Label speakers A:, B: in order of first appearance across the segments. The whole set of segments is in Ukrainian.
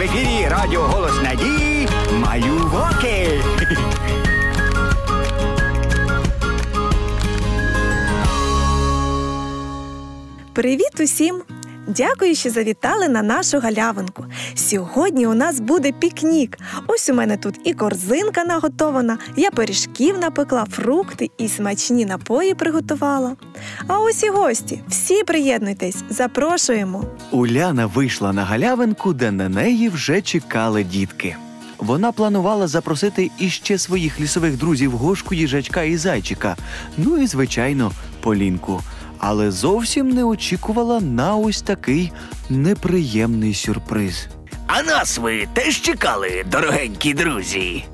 A: в ефірі Радіо Голос Надії Малюваки.
B: Привіт усім! Дякую, що завітали на нашу галявинку. Сьогодні у нас буде пікнік. Ось у мене тут і корзинка наготована, я пиріжків напекла, фрукти і смачні напої приготувала. А ось і гості. Всі приєднуйтесь, запрошуємо.
C: Уляна вийшла на галявинку, де на неї вже чекали дітки. Вона планувала запросити іще своїх лісових друзів Гошку, їжачка і зайчика, ну і, звичайно, Полінку. Але зовсім не очікувала на ось такий неприємний сюрприз.
D: А нас ви теж чекали, дорогенькі друзі.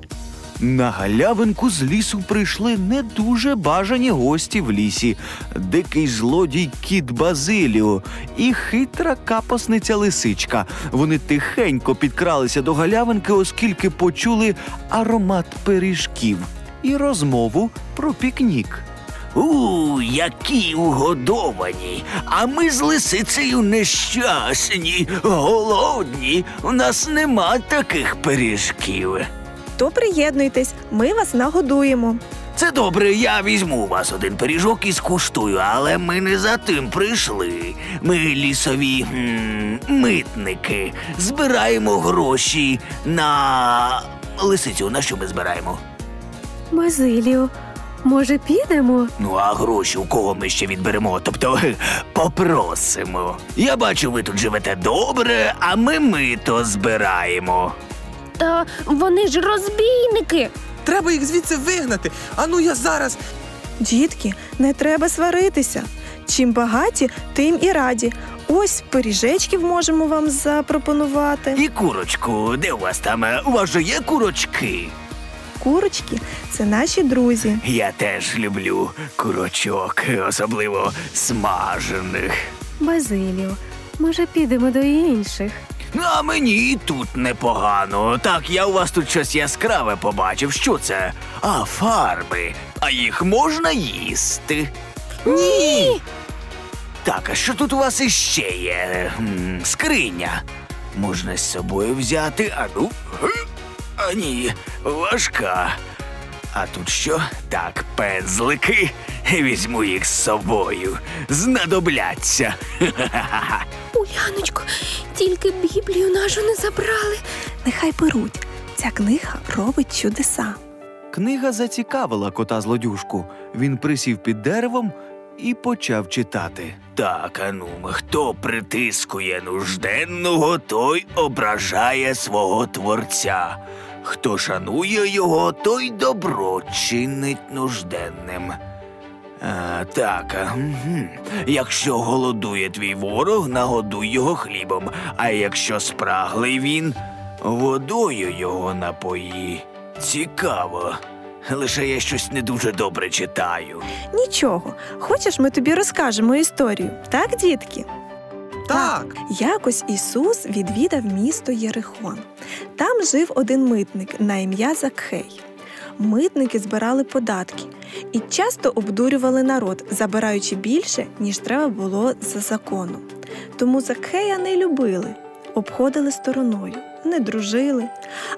C: На галявинку з лісу прийшли не дуже бажані гості в лісі, дикий злодій кіт Базиліо і хитра капосниця лисичка. Вони тихенько підкралися до галявинки, оскільки почули аромат пиріжків і розмову про пікнік.
D: У, які угодовані. А ми з лисицею нещасні, голодні. У нас нема таких пиріжків.
B: То приєднуйтесь, ми вас нагодуємо.
D: Це добре, я візьму у вас один пиріжок і скуштую, але ми не за тим прийшли. Ми лісові м, митники. Збираємо гроші на лисицю. На що ми збираємо?
E: Базиліо, може, підемо?
D: Ну, а гроші у кого ми ще відберемо? Тобто попросимо. Я бачу, ви тут живете добре, а ми мито збираємо.
E: Та вони ж розбійники.
F: Треба їх звідси вигнати. Ану я зараз.
B: Дітки, не треба сваритися. Чим багаті, тим і раді. Ось пиріжечків можемо вам запропонувати.
D: І курочку, де у вас там? У вас же є курочки?
B: Курочки це наші друзі.
D: Я теж люблю курочок, особливо смажених.
E: Базиліо, може, підемо до інших?
D: Ну, а мені і тут непогано. Так, я у вас тут щось яскраве побачив. Що це? А, фарби. А їх можна їсти?
F: Ні.
D: Так, а що тут у вас іще є? М, Скриня. Можна з собою взяти, а ну. ге, А ні, важка. А тут що? Так, пензлики. Візьму їх з собою. Знадобляться.
E: Уляночко, тільки Біблію нашу не забрали.
B: Нехай беруть. Ця книга робить чудеса.
C: Книга зацікавила кота злодюжку. Він присів під деревом і почав читати.
D: Так, а ну, хто притискує нужденного, той ображає свого творця. Хто шанує його, той добро чинить нужденним. А, так, якщо голодує твій ворог, нагодуй його хлібом, а якщо спраглий він, водою його напої. Цікаво. Лише я щось не дуже добре читаю.
B: Нічого, хочеш, ми тобі розкажемо історію, так, дітки?
F: Так.
B: Якось Ісус відвідав місто Єрихон. Там жив один митник на ім'я Закхей. Митники збирали податки і часто обдурювали народ, забираючи більше, ніж треба було за законом. Тому Закхея не любили, обходили стороною, не дружили.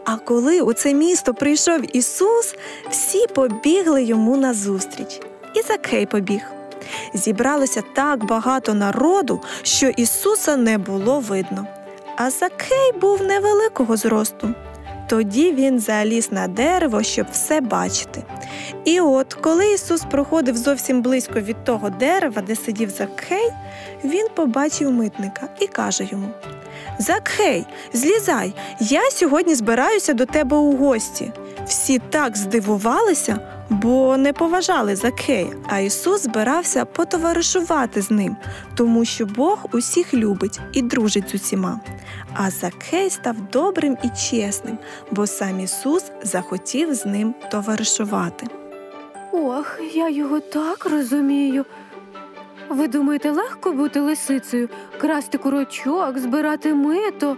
B: А коли у це місто прийшов Ісус, всі побігли йому назустріч. І Закхей побіг. Зібралося так багато народу, що Ісуса не було видно. А Закхей був невеликого зросту. Тоді він заліз на дерево, щоб все бачити. І от, коли Ісус проходив зовсім близько від того дерева, де сидів Закхей, він побачив митника і каже йому: Закхей, злізай, я сьогодні збираюся до тебе у гості. Всі так здивувалися, бо не поважали Закхея, а Ісус збирався потоваришувати з ним, тому що Бог усіх любить і дружить з усіма. А Закхей став добрим і чесним, бо сам Ісус захотів з ним товаришувати.
E: Ох, я його так розумію. Ви думаєте, легко бути лисицею, красти курочок, збирати мито?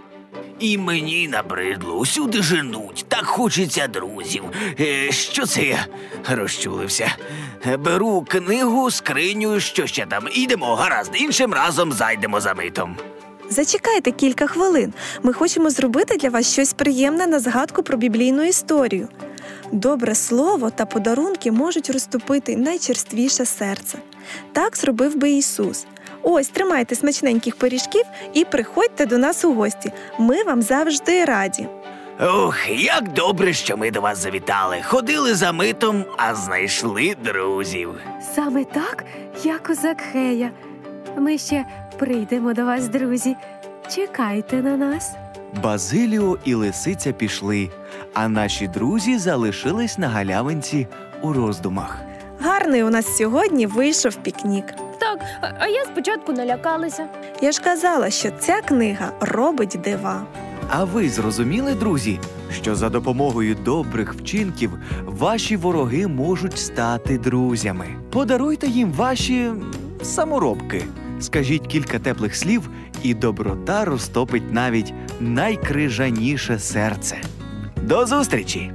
D: І мені набридло, усюди женуть, так хочеться друзів. Е, що це я розчулився? Беру книгу, скриню, що ще там. Ідемо, гаразд, іншим разом зайдемо за митом.
B: Зачекайте кілька хвилин. Ми хочемо зробити для вас щось приємне на згадку про біблійну історію. Добре слово та подарунки можуть розтопити найчерствіше серце. Так зробив би Ісус. Ось тримайте смачненьких пиріжків і приходьте до нас у гості. Ми вам завжди раді.
D: Ох, як добре, що ми до вас завітали. Ходили за митом, а знайшли друзів.
E: Саме так, як у Закхея. Ми ще прийдемо до вас, друзі. Чекайте на нас.
C: Базиліо і лисиця пішли, а наші друзі залишились на галявинці у роздумах.
B: Гарний у нас сьогодні вийшов пікнік.
G: А- а я спочатку налякалася.
B: Я ж казала, що ця книга робить дива.
C: А ви зрозуміли, друзі, що за допомогою добрих вчинків ваші вороги можуть стати друзями. Подаруйте їм ваші саморобки. Скажіть кілька теплих слів, і доброта розтопить навіть найкрижаніше серце. До зустрічі!